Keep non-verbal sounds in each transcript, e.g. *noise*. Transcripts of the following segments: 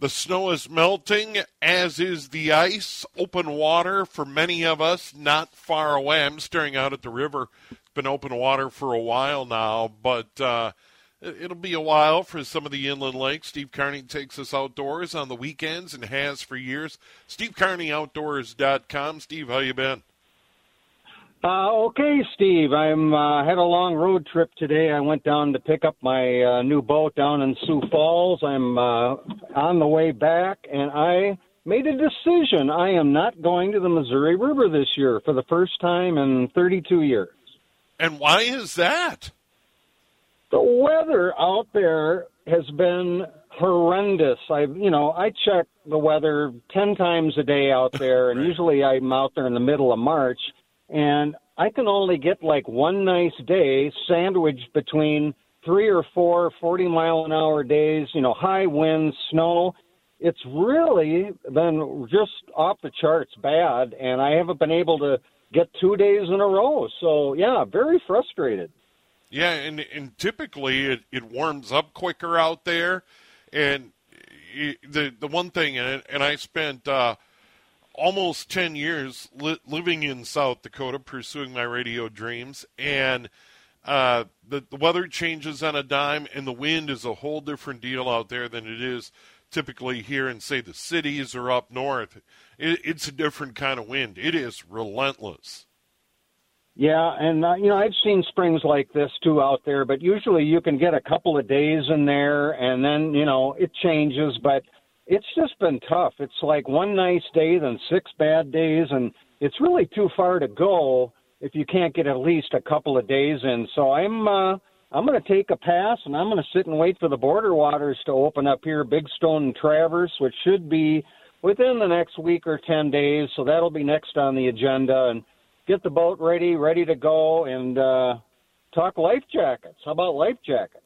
The snow is melting, as is the ice. Open water for many of us not far away. I'm staring out at the river. It's been open water for a while now, but uh, it'll be a while for some of the inland lakes. Steve Carney takes us outdoors on the weekends and has for years. SteveCarneyOutdoors.com. Steve, how you been? Uh, okay, Steve. I'm uh, had a long road trip today. I went down to pick up my uh, new boat down in Sioux Falls. I'm uh, on the way back, and I made a decision. I am not going to the Missouri River this year for the first time in 32 years. And why is that? The weather out there has been horrendous. I, you know, I check the weather 10 times a day out there, and usually I'm out there in the middle of March and I can only get like one nice day sandwiched between three or four 40 mile an hour days, you know, high winds, snow. It's really been just off the charts bad, and I haven't been able to get two days in a row. So, yeah, very frustrated. Yeah, and, and typically it, it warms up quicker out there. And the the one thing, and, and I spent uh, – almost 10 years li- living in South Dakota, pursuing my radio dreams, and uh, the, the weather changes on a dime, and the wind is a whole different deal out there than it is typically here in, say, the cities or up north. It, it's a different kind of wind. It is relentless. Yeah, and uh, you know I've seen springs like this too out there, but usually you can get a couple of days in there, and then you know it changes. But it's just been tough. It's like one nice day, then six bad days, and it's really too far to go if you can't get at least a couple of days in. So I'm uh, I'm going to take a pass, and I'm going to sit and wait for the border waters to open up here, Big Stone and Traverse, which should be within the next week or ten days. So that'll be next on the agenda, and get the boat ready, ready to go, and uh, talk life jackets. How about life jackets?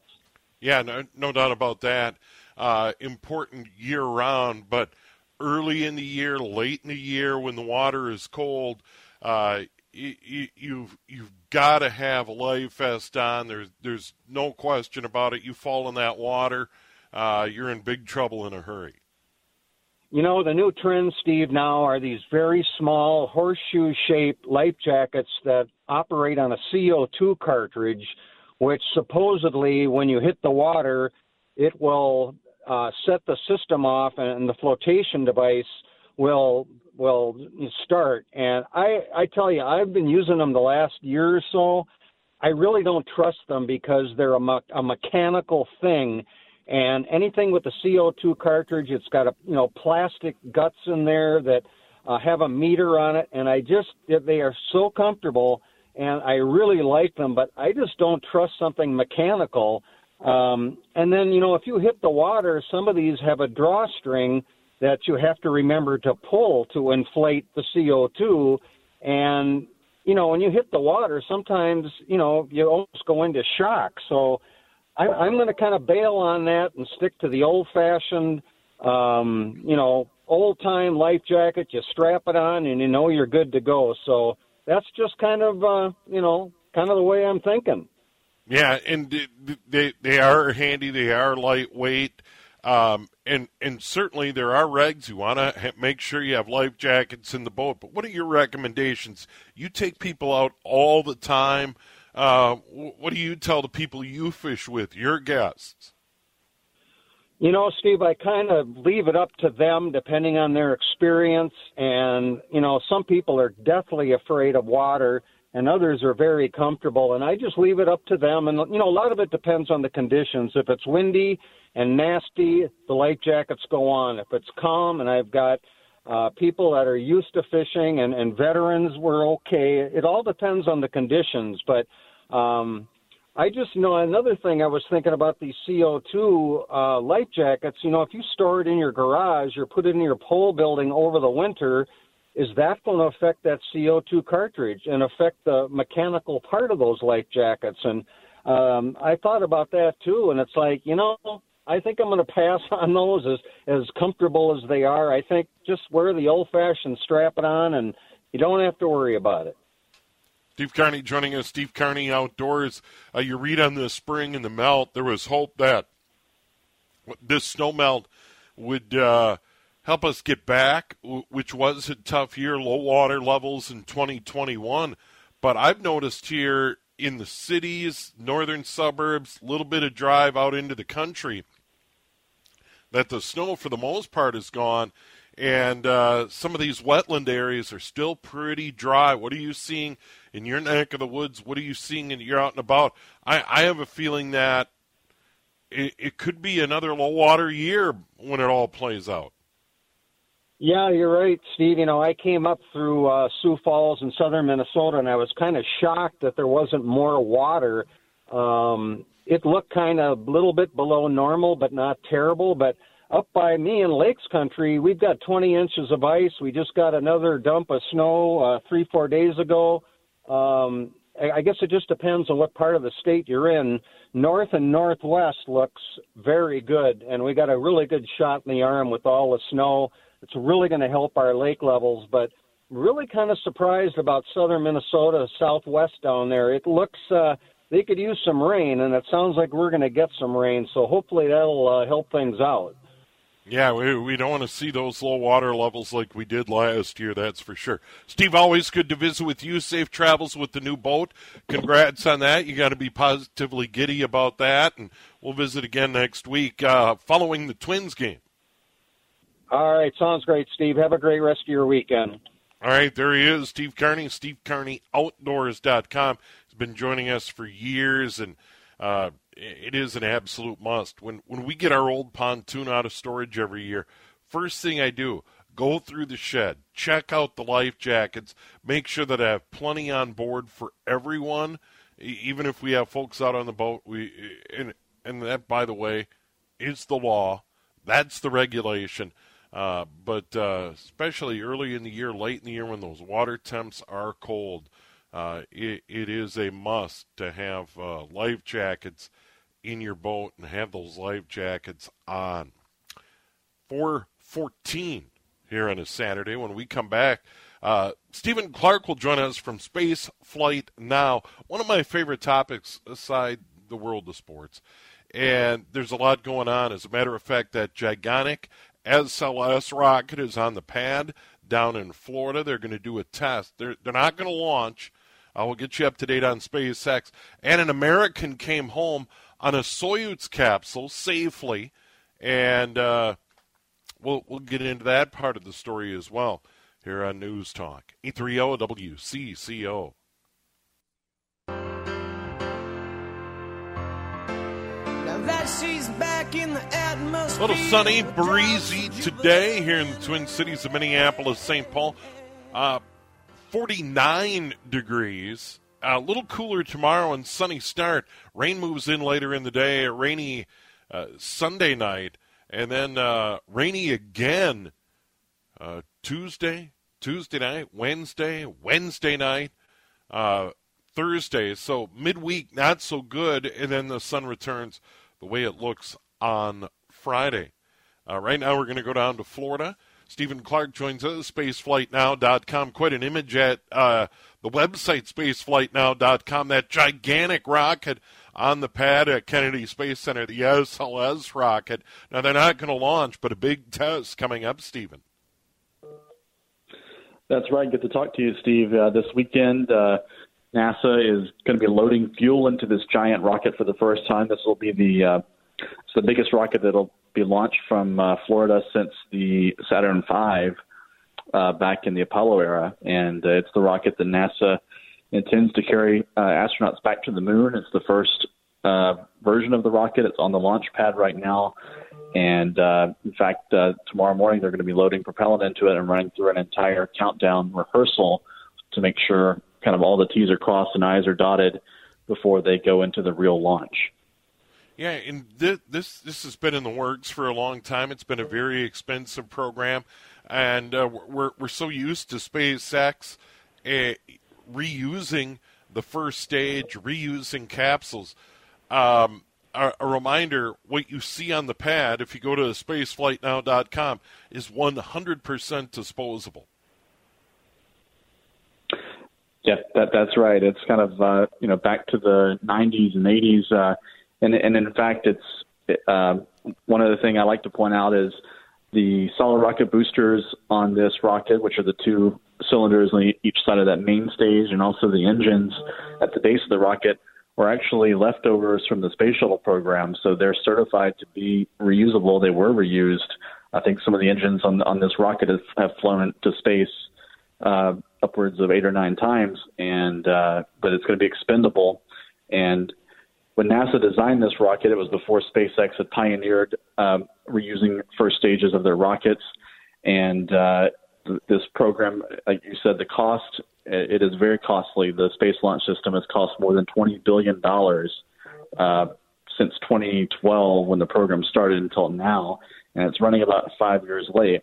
Yeah, no, no doubt about that uh, important year round, but early in the year, late in the year, when the water is cold, uh, you, you've you've got to have a life vest on. There's there's no question about it. You fall in that water, uh, you're in big trouble in a hurry. You know, the new trend, Steve, now are these very small horseshoe shaped life jackets that operate on a CO2 cartridge, which supposedly, when you hit the water, it will uh, set the system off and the flotation device will will start. And I I tell you, I've been using them the last year or so. I really don't trust them because they're a, me- a mechanical thing, and anything with the CO2 cartridge, it's got a you know plastic guts in there that uh, have a meter on it, and I just they are so comfortable, and I really like them, but I just don't trust something mechanical um, and then, you know, if you hit the water, some of these have a drawstring that you have to remember to pull to inflate the CO2. And, you know, when you hit the water, sometimes, you know, you almost go into shock. So I, I'm going to kind of bail on that and stick to the old fashioned, um, you know, old time life jacket. You strap it on and you know you're good to go. So that's just kind of, uh, you know, kind of the way I'm thinking. Yeah, and they they are handy. They are lightweight, um, and and certainly there are regs you want to ha- make sure you have life jackets in the boat. But what are your recommendations? You take people out all the time. Uh, what do you tell the people you fish with, your guests? You know, Steve, I kind of leave it up to them depending on their experience. And, you know, some people are deathly afraid of water and others are very comfortable. And I just leave it up to them. And, you know, a lot of it depends on the conditions. If it's windy and nasty, the life jackets go on. If it's calm and I've got uh, people that are used to fishing and, and veterans, we're okay. It all depends on the conditions. But, um, I just know another thing I was thinking about these CO2 uh, life jackets. You know, if you store it in your garage or put it in your pole building over the winter, is that going to affect that CO2 cartridge and affect the mechanical part of those life jackets? And um, I thought about that too, and it's like, you know, I think I'm going to pass *laughs* on those as as comfortable as they are. I think just wear the old-fashioned strap it on, and you don't have to worry about it. Steve Carney joining us. Steve Carney Outdoors. Uh, you read on the spring and the melt, there was hope that this snow melt would uh, help us get back, which was a tough year, low water levels in 2021. But I've noticed here in the cities, northern suburbs, a little bit of drive out into the country, that the snow for the most part is gone and uh, some of these wetland areas are still pretty dry. What are you seeing in your neck of the woods? What are you seeing and you're out and about? I, I have a feeling that it, it could be another low water year when it all plays out. Yeah, you're right, Steve. You know, I came up through uh, Sioux Falls in southern Minnesota, and I was kind of shocked that there wasn't more water. Um, it looked kind of a little bit below normal, but not terrible. But up by me in Lakes Country, we've got 20 inches of ice. We just got another dump of snow uh, three, four days ago. Um, I guess it just depends on what part of the state you're in. North and northwest looks very good, and we got a really good shot in the arm with all the snow. It's really going to help our lake levels, but really kind of surprised about southern Minnesota, southwest down there. It looks uh, they could use some rain, and it sounds like we're going to get some rain. So hopefully that'll uh, help things out. Yeah, we, we don't want to see those low water levels like we did last year, that's for sure. Steve, always good to visit with you. Safe travels with the new boat. Congrats on that. You got to be positively giddy about that, and we'll visit again next week uh, following the Twins game. All right, sounds great, Steve. Have a great rest of your weekend. All right, there he is, Steve Carney, SteveCarneyOutdoors.com. He's been joining us for years, and uh, it is an absolute must. When when we get our old pontoon out of storage every year, first thing I do, go through the shed, check out the life jackets, make sure that I have plenty on board for everyone. Even if we have folks out on the boat, we and and that by the way is the law. That's the regulation. Uh, but uh, especially early in the year, late in the year, when those water temps are cold, uh, it, it is a must to have uh, life jackets in your boat and have those life jackets on. 414 here on a Saturday. When we come back, uh, Stephen Clark will join us from Space Flight Now. One of my favorite topics aside the world of sports. And there's a lot going on. As a matter of fact, that gigantic SLS rocket is on the pad down in Florida. They're going to do a test. They're, they're not going to launch. I will get you up to date on SpaceX. And an American came home on a Soyuz capsule safely, and uh, we'll we'll get into that part of the story as well here on News Talk. 830 WCCO. A little sunny, breezy today here in the Twin Cities of Minneapolis, St. Paul. Uh, 49 degrees a little cooler tomorrow and sunny start. Rain moves in later in the day. A Rainy uh, Sunday night, and then uh, rainy again uh, Tuesday, Tuesday night, Wednesday, Wednesday night, uh, Thursday. So midweek not so good, and then the sun returns the way it looks on Friday. Uh, right now, we're going to go down to Florida. Stephen Clark joins us, spaceflightnow.com. Quite an image at uh, the website, spaceflightnow.com. That gigantic rocket on the pad at Kennedy Space Center, the SLS rocket. Now, they're not going to launch, but a big test coming up, Stephen. That's right. Good to talk to you, Steve. Uh, this weekend, uh, NASA is going to be loading fuel into this giant rocket for the first time. This will be the uh, it's the biggest rocket that'll be launched from uh, Florida since the Saturn V uh, back in the Apollo era, and uh, it's the rocket that NASA intends to carry uh, astronauts back to the moon. It's the first uh, version of the rocket. It's on the launch pad right now. And uh, in fact, uh, tomorrow morning they're going to be loading propellant into it and running through an entire countdown rehearsal to make sure kind of all the T's are crossed and I's are dotted before they go into the real launch. Yeah, and this, this this has been in the works for a long time. It's been a very expensive program, and uh, we're we're so used to SpaceX uh, reusing the first stage, reusing capsules. Um, a, a, reminder: what you see on the pad, if you go to spaceflightnow.com, is 100% disposable. Yeah, that that's right. It's kind of uh, you know back to the 90s and 80s, uh, and and in fact, it's uh, one other thing I like to point out is the solid rocket boosters on this rocket, which are the two cylinders on each side of that main stage, and also the engines at the base of the rocket, were actually leftovers from the space shuttle program. So they're certified to be reusable. They were reused. I think some of the engines on on this rocket have, have flown to space uh, upwards of eight or nine times, and uh, but it's going to be expendable. And when NASA designed this rocket, it was before SpaceX had pioneered um, reusing first stages of their rockets. And uh, th- this program, like you said, the cost it is very costly. The Space Launch System has cost more than twenty billion dollars uh, since 2012 when the program started until now, and it's running about five years late.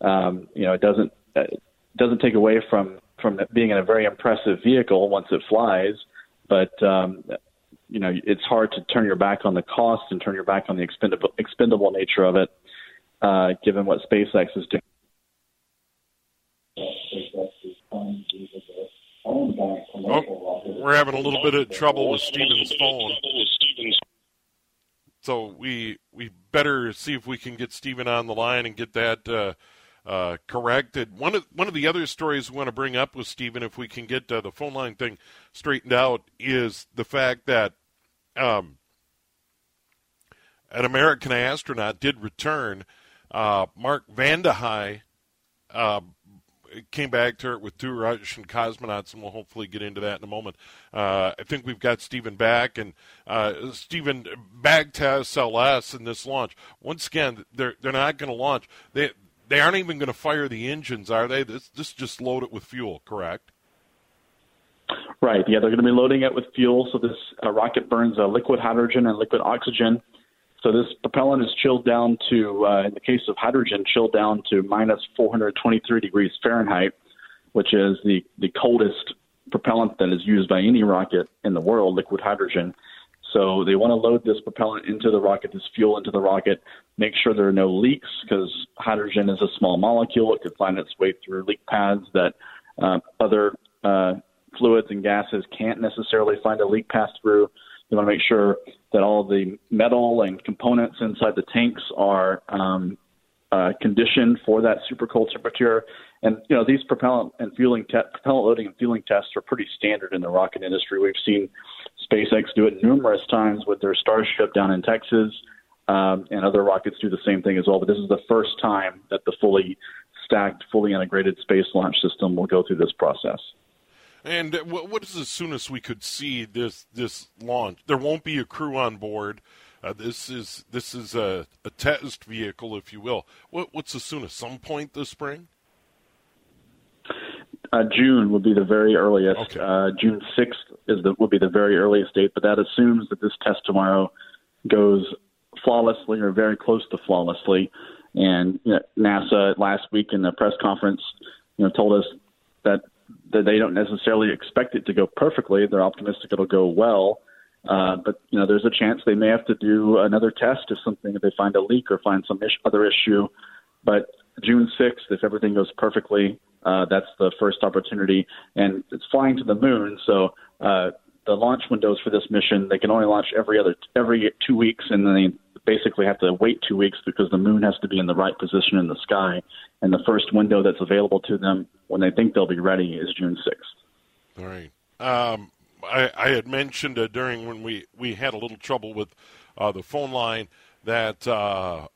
Um, you know, it doesn't it doesn't take away from from being in a very impressive vehicle once it flies, but um, you know it's hard to turn your back on the cost and turn your back on the expendable expendable nature of it, uh, given what SpaceX is doing. Oh, we're having a little bit of trouble with Stephen's phone. So we we better see if we can get Steven on the line and get that uh, uh, corrected. One of one of the other stories we want to bring up with Stephen, if we can get uh, the phone line thing straightened out, is the fact that um, an American astronaut did return. Uh, Mark Vande Hei uh, came back to it with two Russian cosmonauts, and we'll hopefully get into that in a moment. Uh, I think we've got Stephen back, and uh, Stephen back to SLS in this launch. Once again, they're they're not going to launch. They they aren't even going to fire the engines, are they? This, this just load it with fuel, correct? Right. Yeah, they're going to be loading it with fuel. So this uh, rocket burns uh, liquid hydrogen and liquid oxygen. So this propellant is chilled down to, uh, in the case of hydrogen, chilled down to minus 423 degrees Fahrenheit, which is the, the coldest propellant that is used by any rocket in the world, liquid hydrogen. So they want to load this propellant into the rocket, this fuel into the rocket, make sure there are no leaks because hydrogen is a small molecule. It could find its way through leak paths that uh, other uh, fluids and gases can't necessarily find a leak path through. You want to make sure that all the metal and components inside the tanks are um, uh, conditioned for that super cold temperature. And you know these propellant and fueling te- propellant loading and fueling tests are pretty standard in the rocket industry. We've seen SpaceX do it numerous times with their Starship down in Texas, um, and other rockets do the same thing as well. But this is the first time that the fully stacked, fully integrated space launch system will go through this process. And what is the soonest we could see this this launch? There won't be a crew on board. Uh, this is this is a, a, test vehicle, if you will. What, what's the soonest? Some point this spring? Uh, June would be the very earliest. Okay. Uh, June sixth is the would be the very earliest date, but that assumes that this test tomorrow goes flawlessly or very close to flawlessly. And you know, NASA last week in the press conference, you know, told us that that they don't necessarily expect it to go perfectly. They're optimistic it'll go well, uh, but you know, there's a chance they may have to do another test if something if they find a leak or find some ish, other issue. But June 6th, if everything goes perfectly, uh, that's the first opportunity, and it's flying to the moon. So uh, the launch windows for this mission, they can only launch every other every two weeks, and then they basically have to wait two weeks because the moon has to be in the right position in the sky. And the first window that's available to them when they think they'll be ready is June 6th. All right. Um, I, I, had mentioned uh, during when we, we had a little trouble with uh, the phone line that uh,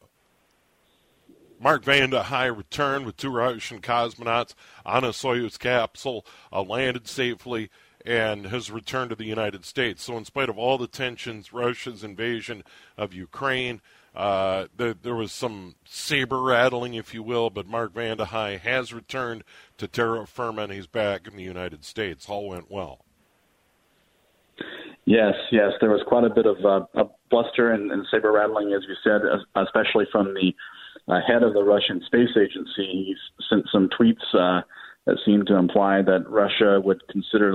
Mark Vande Hei returned with two Russian cosmonauts on a Soyuz capsule, uh, landed safely, and has returned to the United States. So, in spite of all the tensions, Russia's invasion of Ukraine, uh, there, there, was some saber rattling, if you will, but Mark Vande Hei has returned to terra firma and he's back in the United States. All went well. Yes, yes, there was quite a bit of uh, a bluster and, and saber rattling, as you said, especially from the uh, head of the Russian space agency. Sent some tweets uh, that seemed to imply that Russia would consider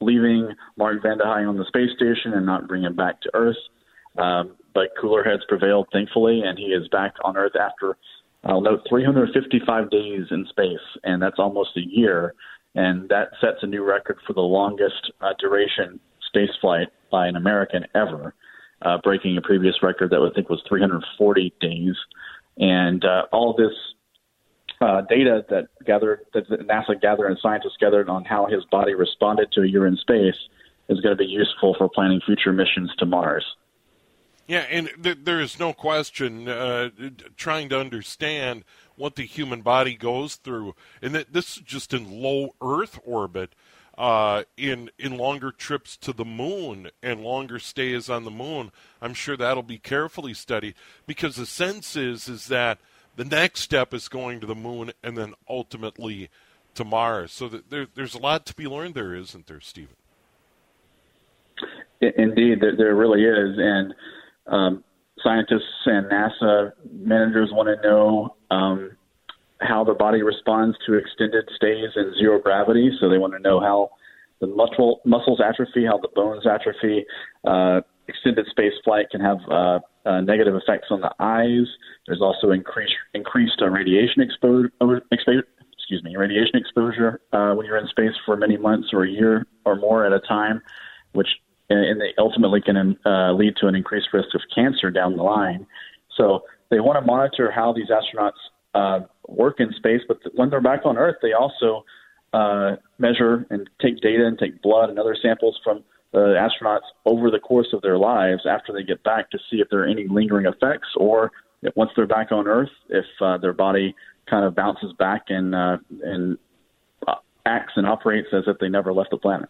leaving Mark Vande Hei on the space station and not bring him back to Earth. Um, but cooler heads prevailed, thankfully, and he is back on Earth after, I'll note, 355 days in space, and that's almost a year. And that sets a new record for the longest uh, duration space flight by an American ever, uh, breaking a previous record that I think was 340 days. And uh, all this uh, data that gathered that NASA gathered and scientists gathered on how his body responded to a year in space is going to be useful for planning future missions to Mars. Yeah, and th- there is no question uh, trying to understand what the human body goes through, and that this is just in low Earth orbit. Uh, in in longer trips to the moon and longer stays on the moon, I'm sure that'll be carefully studied because the sense is is that the next step is going to the moon and then ultimately to Mars. So there, there's a lot to be learned there, isn't there, Stephen? Indeed, there, there really is, and um, scientists and NASA managers want to know um, how the body responds to extended stays in zero gravity. So they want to know how the muscle muscles atrophy, how the bones atrophy. Uh, extended space flight can have uh, uh, negative effects on the eyes. There's also increased increased uh, radiation exposure. Expo- excuse me, radiation exposure uh, when you're in space for many months or a year or more at a time, which and they ultimately can uh, lead to an increased risk of cancer down the line. So they want to monitor how these astronauts uh, work in space, but when they're back on Earth, they also uh, measure and take data and take blood and other samples from the astronauts over the course of their lives after they get back to see if there are any lingering effects or if once they're back on Earth, if uh, their body kind of bounces back and uh, and uh, acts and operates as if they never left the planet.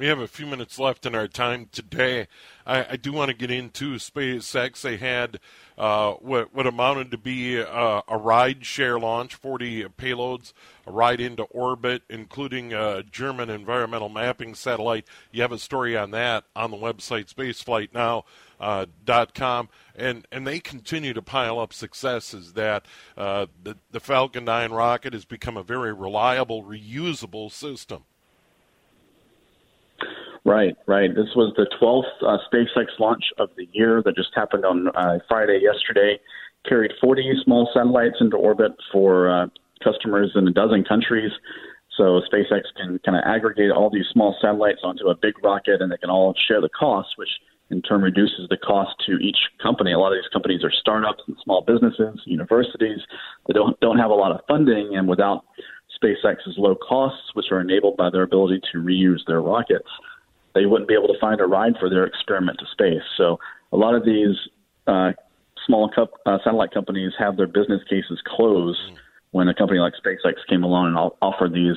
We have a few minutes left in our time today. I, I do want to get into SpaceX. They had uh, what, what amounted to be a, a ride share launch, 40 payloads, a ride into orbit, including a German environmental mapping satellite. You have a story on that on the website spaceflightnow.com, uh, and and they continue to pile up successes. That uh, the the Falcon 9 rocket has become a very reliable, reusable system. Right, right. This was the 12th uh, SpaceX launch of the year that just happened on uh, Friday yesterday. Carried 40 small satellites into orbit for uh, customers in a dozen countries. So SpaceX can kind of aggregate all these small satellites onto a big rocket, and they can all share the cost, which in turn reduces the cost to each company. A lot of these companies are startups and small businesses, universities that don't don't have a lot of funding, and without SpaceX's low costs, which are enabled by their ability to reuse their rockets, they wouldn't be able to find a ride for their experiment to space. So a lot of these uh, small cup, uh, satellite companies have their business cases closed mm. when a company like SpaceX came along and offered these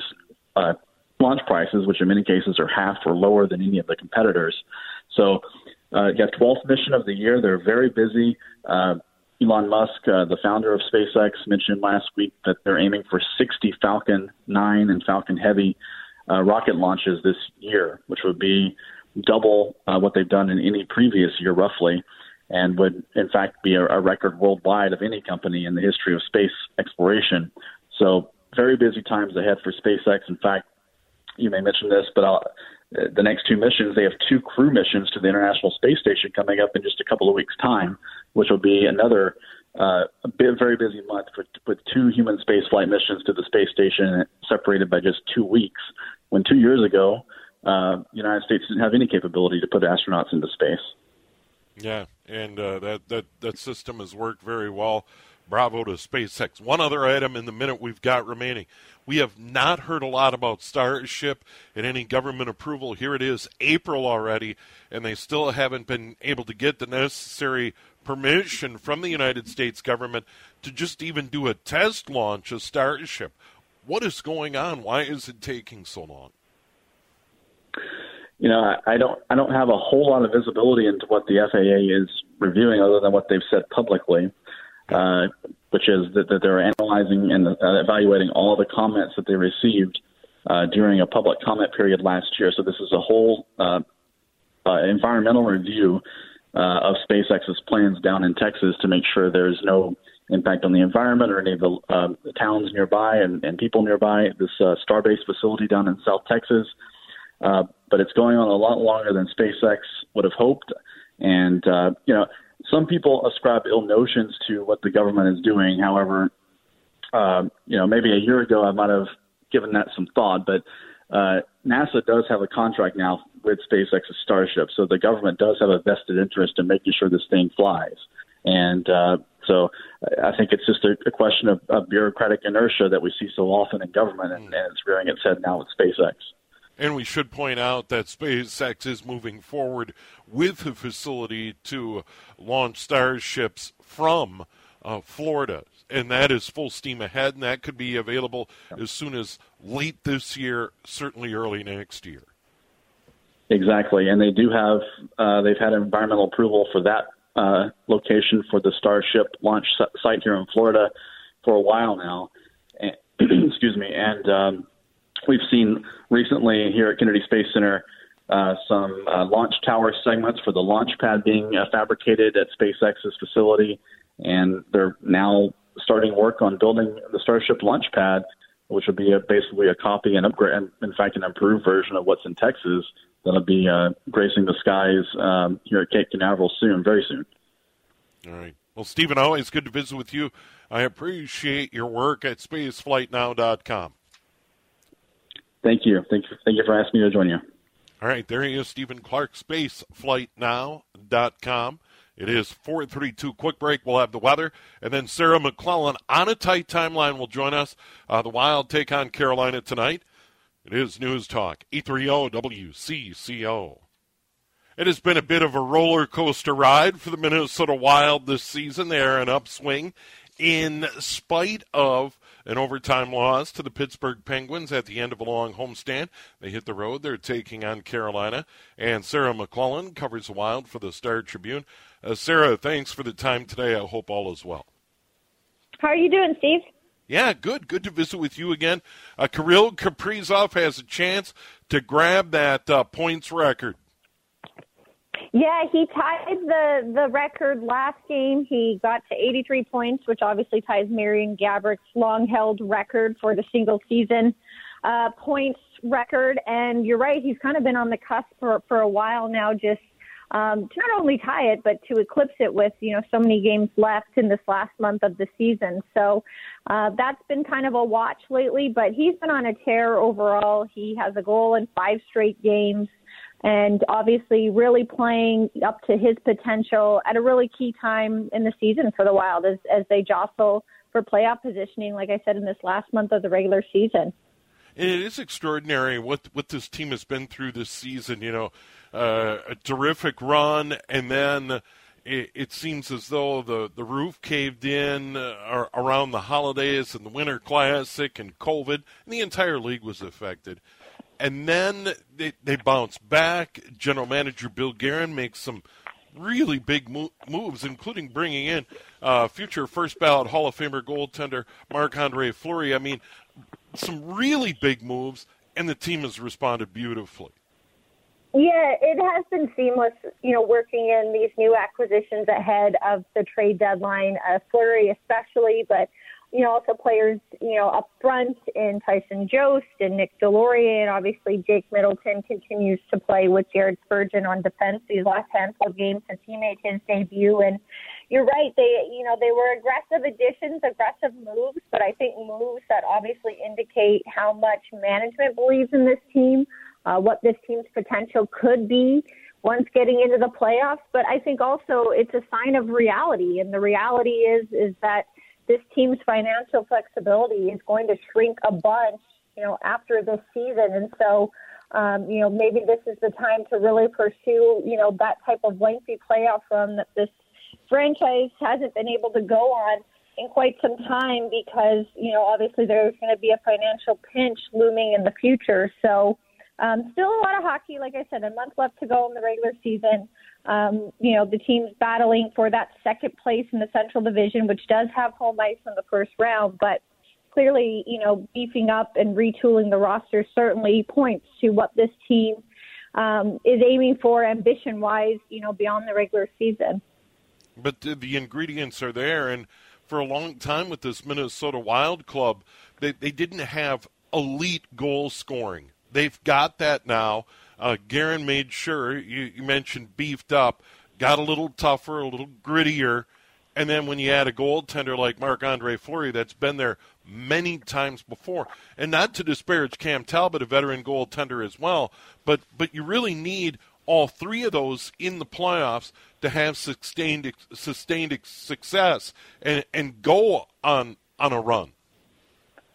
uh, launch prices, which in many cases are half or lower than any of the competitors. So uh, have 12th mission of the year. They're very busy. Uh, Elon Musk, uh, the founder of SpaceX, mentioned last week that they're aiming for 60 Falcon 9 and Falcon Heavy uh, rocket launches this year, which would be double uh, what they've done in any previous year, roughly, and would in fact be a, a record worldwide of any company in the history of space exploration. So, very busy times ahead for SpaceX. In fact, you may mention this, but I'll, the next two missions, they have two crew missions to the International Space Station coming up in just a couple of weeks' time, which will be another uh, a bit, very busy month for, with two human spaceflight missions to the space station separated by just two weeks. When two years ago, uh, the United States didn't have any capability to put astronauts into space. Yeah, and uh, that that that system has worked very well. Bravo to SpaceX. One other item in the minute we've got remaining. We have not heard a lot about Starship and any government approval. Here it is, April already, and they still haven't been able to get the necessary permission from the United States government to just even do a test launch of Starship. What is going on? Why is it taking so long? You know, I, I don't I don't have a whole lot of visibility into what the FAA is reviewing, other than what they've said publicly, uh, which is that, that they're analyzing and uh, evaluating all the comments that they received uh, during a public comment period last year. So this is a whole uh, uh, environmental review uh, of SpaceX's plans down in Texas to make sure there's no impact on the environment or any of the, uh, towns nearby and, and people nearby. This uh, Starbase facility down in South Texas, uh, but it's going on a lot longer than SpaceX would have hoped. And uh, you know, some people ascribe ill notions to what the government is doing. However, uh, you know, maybe a year ago I might have given that some thought, but uh, NASA does have a contract now with SpaceX's Starship, so the government does have a vested interest in making sure this thing flies. And uh, so I think it's just a, a question of, of bureaucratic inertia that we see so often in government, and, and it's rearing its head now with SpaceX. And we should point out that SpaceX is moving forward with a facility to launch starships from uh, Florida. And that is full steam ahead, and that could be available as soon as late this year, certainly early next year. Exactly, and they do have uh, they've had environmental approval for that uh, location for the Starship launch site here in Florida for a while now. And, *clears throat* excuse me, and um, we've seen recently here at Kennedy Space Center uh, some uh, launch tower segments for the launch pad being uh, fabricated at SpaceX's facility, and they're now starting work on building the Starship launch pad, which will be a, basically a copy and upgrade, and in fact, an improved version of what's in Texas that'll be uh, gracing the skies um, here at Cape Canaveral soon, very soon. All right. Well, Stephen, always good to visit with you. I appreciate your work at spaceflightnow.com. Thank you. Thank you. Thank you for asking me to join you. All right, there he is, Stephen Clark, spaceflightnow.com. It is 432 quick break. We'll have the weather. And then Sarah McLellan on a tight timeline will join us. Uh, the Wild take on Carolina tonight. It is News Talk, 830 WCCO. It has been a bit of a roller coaster ride for the Minnesota Wild this season. They are an upswing in spite of an overtime loss to the Pittsburgh Penguins at the end of a long homestand. They hit the road. They're taking on Carolina. And Sarah McLellan covers the Wild for the Star Tribune. Uh, Sarah, thanks for the time today. I hope all is well. How are you doing, Steve? Yeah, good. Good to visit with you again. Uh, Kirill Kaprizov has a chance to grab that uh, points record. Yeah, he tied the the record last game. He got to 83 points, which obviously ties Marian Gaborik's long-held record for the single season uh, points record. And you're right, he's kind of been on the cusp for for a while now, just um, to not only tie it, but to eclipse it with, you know, so many games left in this last month of the season. So uh, that's been kind of a watch lately, but he's been on a tear overall. He has a goal in five straight games and obviously really playing up to his potential at a really key time in the season for the Wild as, as they jostle for playoff positioning, like I said, in this last month of the regular season. And it is extraordinary what what this team has been through this season. You know, uh, a terrific run, and then it, it, seems as though the, the roof caved in uh, around the holidays and the Winter Classic and COVID, and the entire league was affected. And then they, they bounce back. General Manager Bill Guerin makes some really big mo- moves, including bringing in uh, future first ballot Hall of Famer goaltender Marc Andre Fleury. I mean, some really big moves, and the team has responded beautifully. Yeah, it has been seamless, you know, working in these new acquisitions ahead of the trade deadline, uh, Fleury especially, but, you know, also players, you know, up front in Tyson Jost and Nick Deslauriers, and obviously Jake Middleton continues to play with Jared Spurgeon on defense these last handful of games since he made his debut. And you're right, they, you know, they were aggressive additions, aggressive moves, but I think moves that obviously indicate how much management believes in this team uh, what this team's potential could be once getting into the playoffs. But I think also it's a sign of reality, and the reality is is that this team's financial flexibility is going to shrink a bunch, you know, after this season, and so. Um, you know, maybe this is the time to really pursue, you know, that type of lengthy playoff run that this franchise hasn't been able to go on in quite some time because, you know, obviously there's going to be a financial pinch looming in the future. So, um, still a lot of hockey. Like I said, a month left to go in the regular season. Um, you know, the team's battling for that second place in the Central Division, which does have home ice in the first round, but clearly, you know, beefing up and retooling the roster certainly points to what this team um, is aiming for ambition wise, you know, beyond the regular season. But the, ingredients are there, and for a long time with this Minnesota Wild club, they, they didn't have elite goal scoring. They've got that now. Uh, Guerin made sure, you, you mentioned beefed up, got a little tougher, a little grittier. And then when you add a goaltender like Marc Andre Fleury that's been there many times before, and not to disparage Cam Talbot, a veteran goaltender as well, but but you really need all three of those in the playoffs to have sustained sustained success and and go on on a run.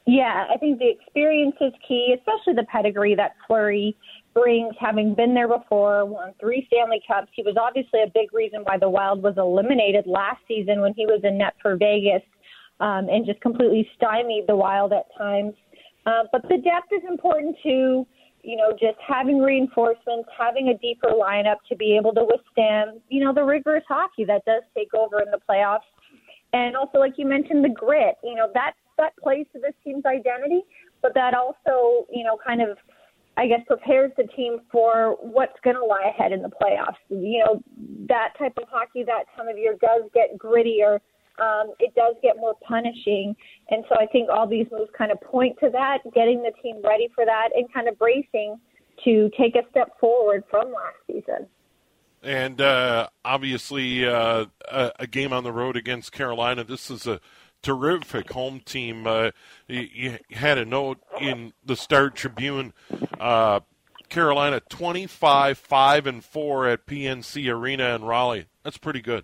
Yeah, I think the experience is key, especially the pedigree that Fleury brings, having been there before, won three Stanley Cups. He was obviously a big reason why the Wild was eliminated last season when he was in net for Vegas um, and just completely stymied the Wild at times. Uh, but the depth is important too you know, just having reinforcements, having a deeper lineup to be able to withstand, you know, the rigorous hockey that does take over in the playoffs. And also, like you mentioned, the grit, you know, that, that plays to this team's identity, but that also, you know, kind of, I guess, prepares the team for what's going to lie ahead in the playoffs. You know, that type of hockey that time of year does get grittier um, it does get more punishing. And so I think all these moves kind of point to that, getting the team ready for that and kind of bracing to take a step forward from last season. And uh, obviously, uh, a, a, game on the road against Carolina. This is a terrific home team. Uh, you, you, had a note in the Star Tribune. Uh, Carolina 25 5 and 4 at PNC Arena in Raleigh. That's pretty good.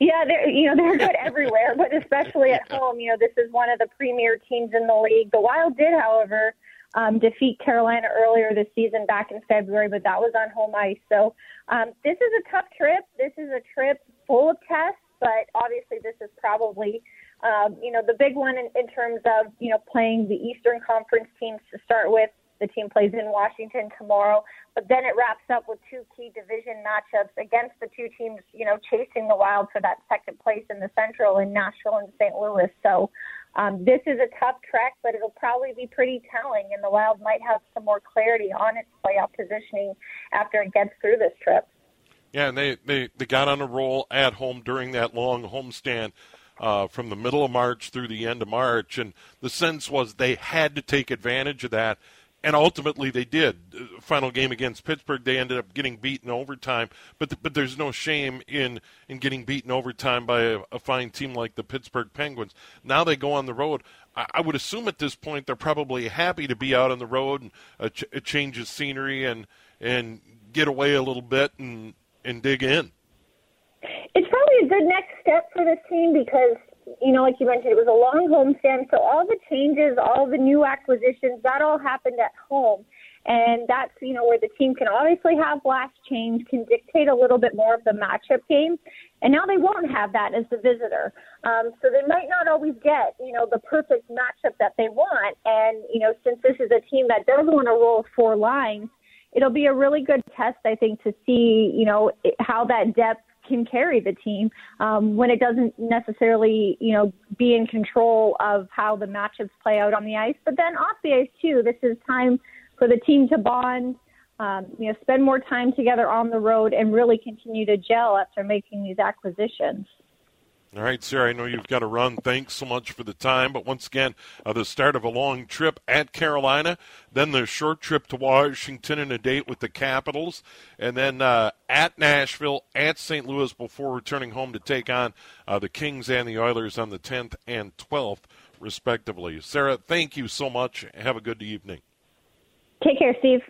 Yeah, they're you know they're good everywhere, but especially at home. You know, this is one of the premier teams in the league. The Wild did, however, um, defeat Carolina earlier this season back in February, but that was on home ice. So um, this is a tough trip. This is a trip full of tests, but obviously this is probably um, you know the big one in, in terms of you know playing the Eastern Conference teams to start with. The team plays in Washington tomorrow, but then it wraps up with two key division matchups against the two teams, you know, chasing the Wild for that second place in the Central in Nashville and St. Louis. So um, this is a tough trek, but it'll probably be pretty telling, and the Wild might have some more clarity on its playoff positioning after it gets through this trip. Yeah, and they, they, they got on a roll at home during that long homestand. Uh, from the middle of March through the end of March, and the sense was they had to take advantage of that and ultimately they did. Uh, final game against Pittsburgh, they ended up getting beaten overtime. But but there's no shame in in getting beaten overtime by a, a fine team like the Pittsburgh Penguins. Now they go on the road. I, I, would assume at this point they're probably happy to be out on the road and uh, ch- a change of scenery and and get away a little bit and and dig in. It's probably a good next step for this team because you know, like you mentioned, it was a long homestand. So all the changes, all the new acquisitions, that all happened at home. And that's, you know, where the team can obviously have last change, can dictate a little bit more of the matchup game. And now they won't have that as the visitor. Um, so they might not always get, you know, the perfect matchup that they want. And, you know, since this is a team that does want to roll four lines, it'll be a really good test, I think, to see, you know, how that depth can carry the team um, when it doesn't necessarily, you know, be in control of how the matchups play out on the ice. But then off the ice too, this is time for the team to bond, um, you know, spend more time together on the road and really continue to gel after making these acquisitions. All right, Sarah, I know you've got to run. Thanks so much for the time. But once again, uh, the start of a long trip at Carolina, then the short trip to Washington and a date with the Capitals, and then uh, at Nashville, at St. Louis before returning home to take on uh, the Kings and the Oilers on the 10th and 12th, respectively. Sarah, thank you so much. Have a good evening. Take care, Steve.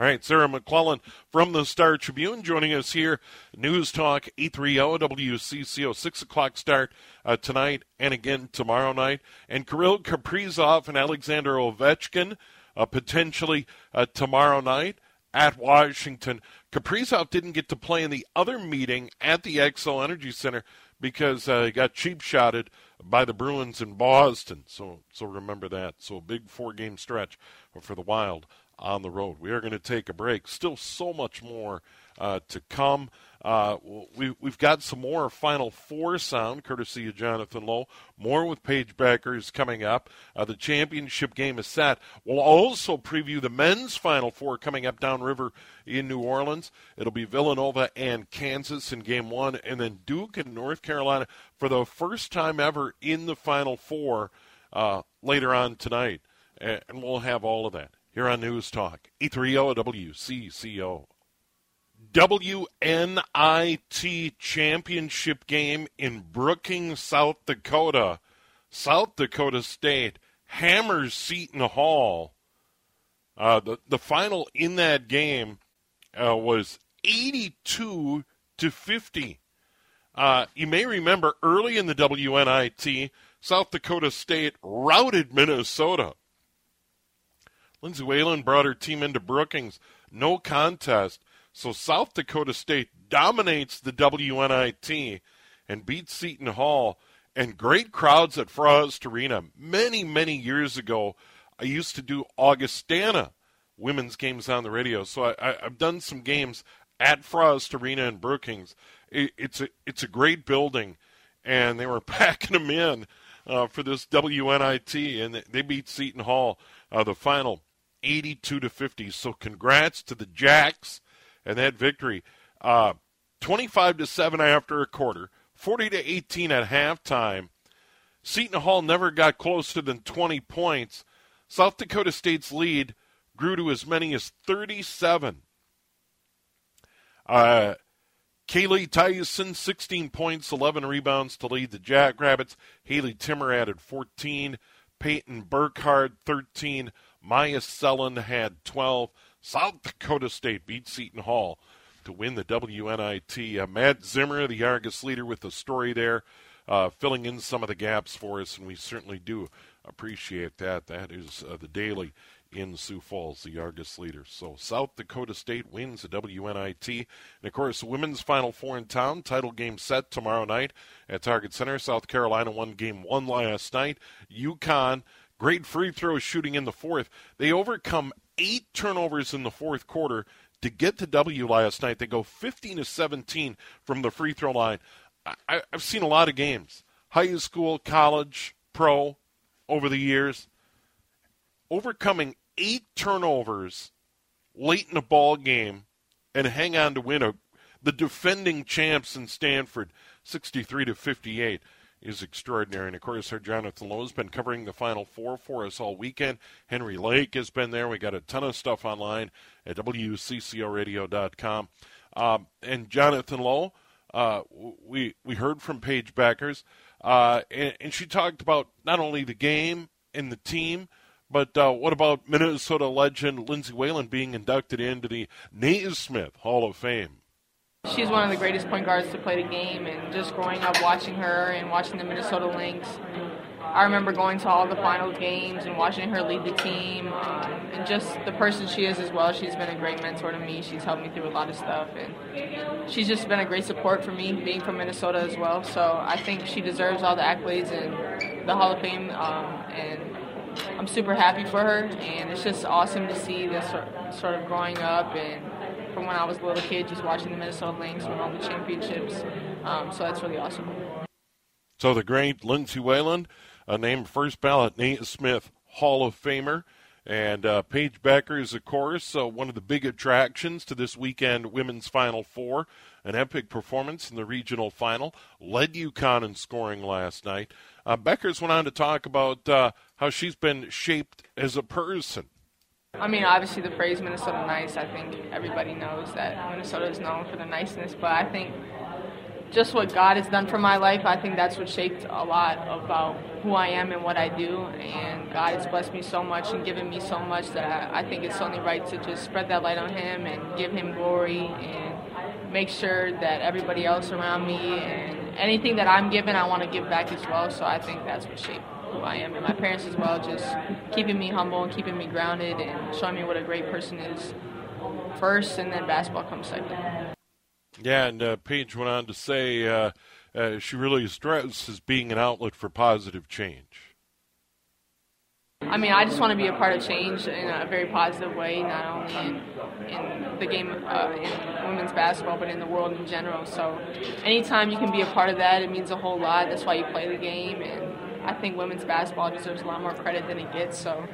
All right, Sarah McLellan from the Star Tribune joining us here. News Talk 830 WCCO, 6 o'clock start uh, tonight and again tomorrow night. And Kirill Kaprizov and Alexander Ovechkin uh, potentially uh, tomorrow night. at Washington. Kaprizov didn't get to play in the other meeting at the Xcel Energy Center because uh, he got cheap shotted by the Bruins in Boston. So, so remember that. So a big four game stretch for the Wild on the road. We are going to take a break. Still so much more uh, to come. Uh, we, we've got some more Final Four sound, courtesy of Jonathan Lowe. More with Paige Bueckers coming up. Uh, the championship game is set. We'll also preview the men's Final Four coming up downriver in New Orleans. It'll be Villanova and Kansas in game one, and then Duke and North Carolina for the first time ever in the Final Four uh, later on tonight. And we'll have all of that here on News Talk, 830 WCCO. WNIT championship game in Brookings, South Dakota. South Dakota State hammers Seton Hall. Uh, the the final in that game uh, was 82 to 50. Uh, you may remember early in the WNIT, South Dakota State routed Minnesota. Lindsay Whalen brought her team into Brookings. No contest. So South Dakota State dominates the WNIT and beats Seton Hall and great crowds at Frost Arena. Many, many years ago, I used to do Augustana women's games on the radio. So I, have done some games at Frost Arena in Brookings. It, it's a it's a great building, and they were *laughs* packing them in uh, for this WNIT, and they beat Seton Hall uh, the final 82 to 50. So congrats to the Jacks and that victory. Uh, 25 to 7 after a quarter, 40 to 18 at halftime. Seton Hall never got closer than 20 points. South Dakota State's lead grew to as many as 37. Uh, Kallie Theisen, 16 points, 11 rebounds to lead the Jackrabbits. Haleigh Timmer added 14. Paiton Burckhard, 13. Myah Selland had 12. South Dakota State beat Seton Hall to win the WNIT. Uh, Matt Zimmer, the Argus leader, with the story there, uh, filling in some of the gaps for us, and we certainly do appreciate that. That is uh, the daily in Sioux Falls, the Argus leader. So South Dakota State wins the WNIT. And of course, women's Final Four in town. Title game set tomorrow night at Target Center. South Carolina won game one last night. UConn, great free throw shooting in the fourth. They overcome eight turnovers in the fourth quarter to get the W last night. They go 15 to 17 from the free throw line. I, have seen a lot of games, high school, college, pro, over the years. Overcoming eight turnovers late in a ball game and hang on to win a, the defending champs in Stanford, 63 to 58 is extraordinary. And of course, our Jonathan Lowe has been covering the Final Four for us all weekend. Henry Lake has been there. We got a ton of stuff online at WCCORadio.com. Um, and Jonathan Lowe, uh, we we heard from Paige Bueckers, uh, and, and, she talked about not only the game and the team, but uh, what about Minnesota legend Lindsay Whalen being inducted into the Naismith Hall of Fame? She's one of the greatest point guards to play the game, and just growing up watching her and watching the Minnesota Lynx, I remember going to all the finals games and watching her lead the team, um, and just the person she is as well. She's been a great mentor to me. She's helped me through a lot of stuff, and she's just been a great support for me, being from Minnesota as well. So I think she deserves all the accolades and the Hall of Fame, um, and I'm super happy for her. And it's just awesome to see this sort of growing up and from when I was a little kid, just watching the Minnesota Lynx win all the championships. Um, so that's really awesome. So the great Lindsay Whalen, uh, named first ballot Naismith Hall of Famer. And uh, Paige is of course, uh, one of the big attractions to this weekend women's Final Four. An epic performance in the regional final. Led UConn in scoring last night. Uh, Bueckers went on to talk about uh, how she's been shaped as a person I mean, obviously the phrase Minnesota nice, I think everybody knows that Minnesota is known for the niceness, but I think just what God has done for my life, I think that's what shaped a lot about who I am and what I do. And God has blessed me so much and given me so much that I, I think it's only right to just spread that light on Him and give Him glory and make sure that everybody else around me and anything that I'm given, I want to give back as well. So I think that's what shaped who I am, and my parents as well, just keeping me humble and keeping me grounded and showing me what a great person is. first, and then basketball comes second. Yeah, and uh, Paige went on to say uh, uh, she really stresses being an outlet for positive change. I mean, I just want to be a part of change in a very positive way, not only in, in the game, uh, in women's basketball, but in the world in general. So, anytime you can be a part of that, it means a whole lot. That's why you play the game, and I think women's basketball deserves a lot more credit than it gets. So,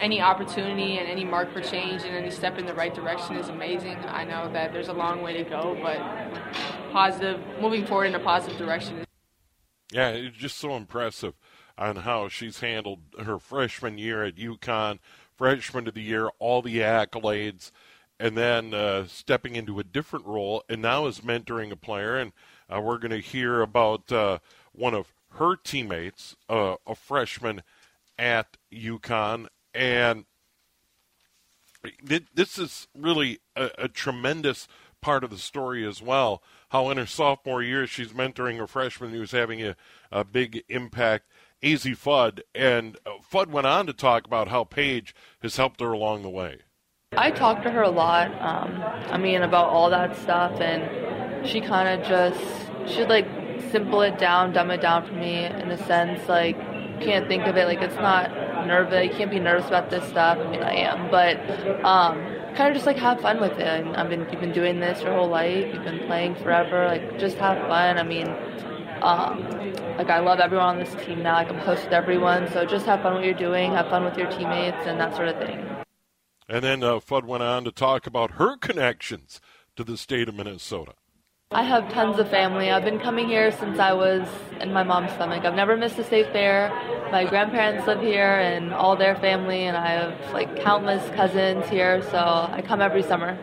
any opportunity and any mark for change and any step in the right direction is amazing. I know that there's a long way to go, but positive, moving forward in a positive direction. Yeah, it's just so impressive on how she's handled her freshman year at UConn, freshman of the year, all the accolades, and then uh, stepping into a different role, and now is mentoring a player. And uh, we're going to hear about uh, one of her teammates, uh, a freshman at UConn, and this is really a, a tremendous part of the story as well. How in her sophomore year she's mentoring a freshman who's having a, a big impact, Azzi Fudd, and uh, Fudd went on to talk about how Paige has helped her along the way. I talked to her a lot. Um, I mean, about all that stuff, and she kind of just she'd like simple it down, dumb it down for me in a sense. Like, can't think of it like it's not nervous. You can't be nervous about this stuff. I mean, I am, but um, kind of just like have fun with it. I've been you've been doing this your whole life. You've been playing forever. Like, just have fun. I mean, um, like I love everyone on this team now. Like I'm close with everyone, so just have fun what you're doing. Have fun with your teammates and that sort of thing. And then uh, Fudd went on to talk about her connections to the state of Minnesota. I have tons of family. I've been coming here since I was in my mom's stomach. I've never missed a state fair. My grandparents live here and all their family, and I have like countless cousins here, so I come every summer.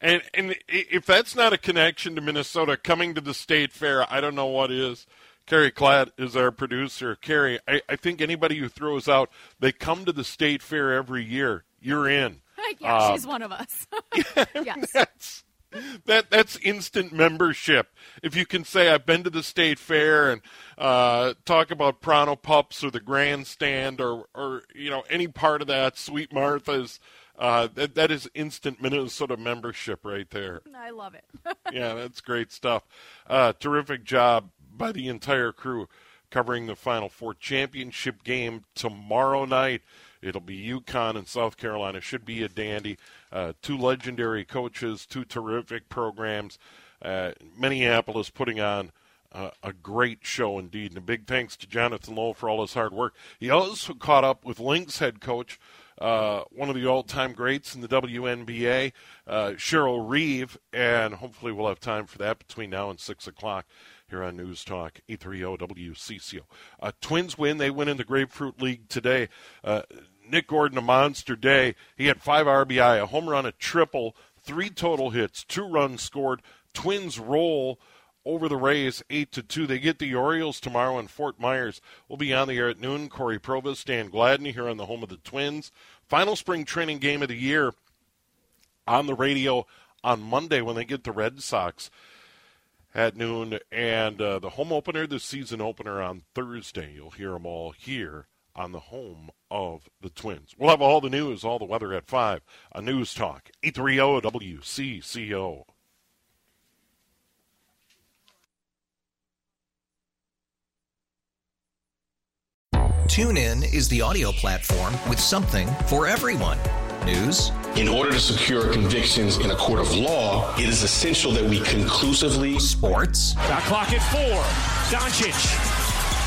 And and if that's not a connection to Minnesota, coming to the state fair, I don't know what is. Carrie Klatt is our producer. Carrie, I, I think anybody who throws out they come to the state fair every year, you're in. *laughs* yeah, uh, she's one of us. *laughs* *laughs* yes. That's, that that's instant membership. If you can say I've been to the state fair and uh, talk about Pronto Pups or the grandstand or or you know any part of that, Sweet Martha's, uh, that that is instant Minnesota membership right there. I love it. *laughs* yeah, that's great stuff. Uh, terrific job by the entire crew covering the Final Four championship game tomorrow night. It'll be UConn and South Carolina. Should be a dandy. Uh, two legendary coaches, two terrific programs. Uh, Minneapolis putting on uh, a great show indeed. And a big thanks to Jonathan Lowe for all his hard work. He also caught up with Lynx head coach, uh, one of the all time greats in the WNBA, uh, Cheryl Reeve, and hopefully we'll have time for that between now and 6 o'clock here on News Talk 830 WCCO. Uh, Twins win. They win in the Grapefruit League today. Nick Gordon, a monster day. He had five RBI, a home run, a triple, three total hits, two runs scored. Twins roll over the Rays, eight to two. They get the Orioles tomorrow in Fort Myers. We'll be on the air at noon. Corey Provus, Dan Gladden here on the home of the Twins. Final spring training game of the year on the radio on Monday when they get the Red Sox at noon, and uh, the home opener, the season opener on Thursday. You'll hear them all here on the home of the Twins. We'll have all the news, all the weather at 5 on News Talk, 830 WCCO. TuneIn is the audio platform with something for everyone. News. In order to secure convictions in a court of law, it is essential that we conclusively. Sports. Got clock at four. Doncic.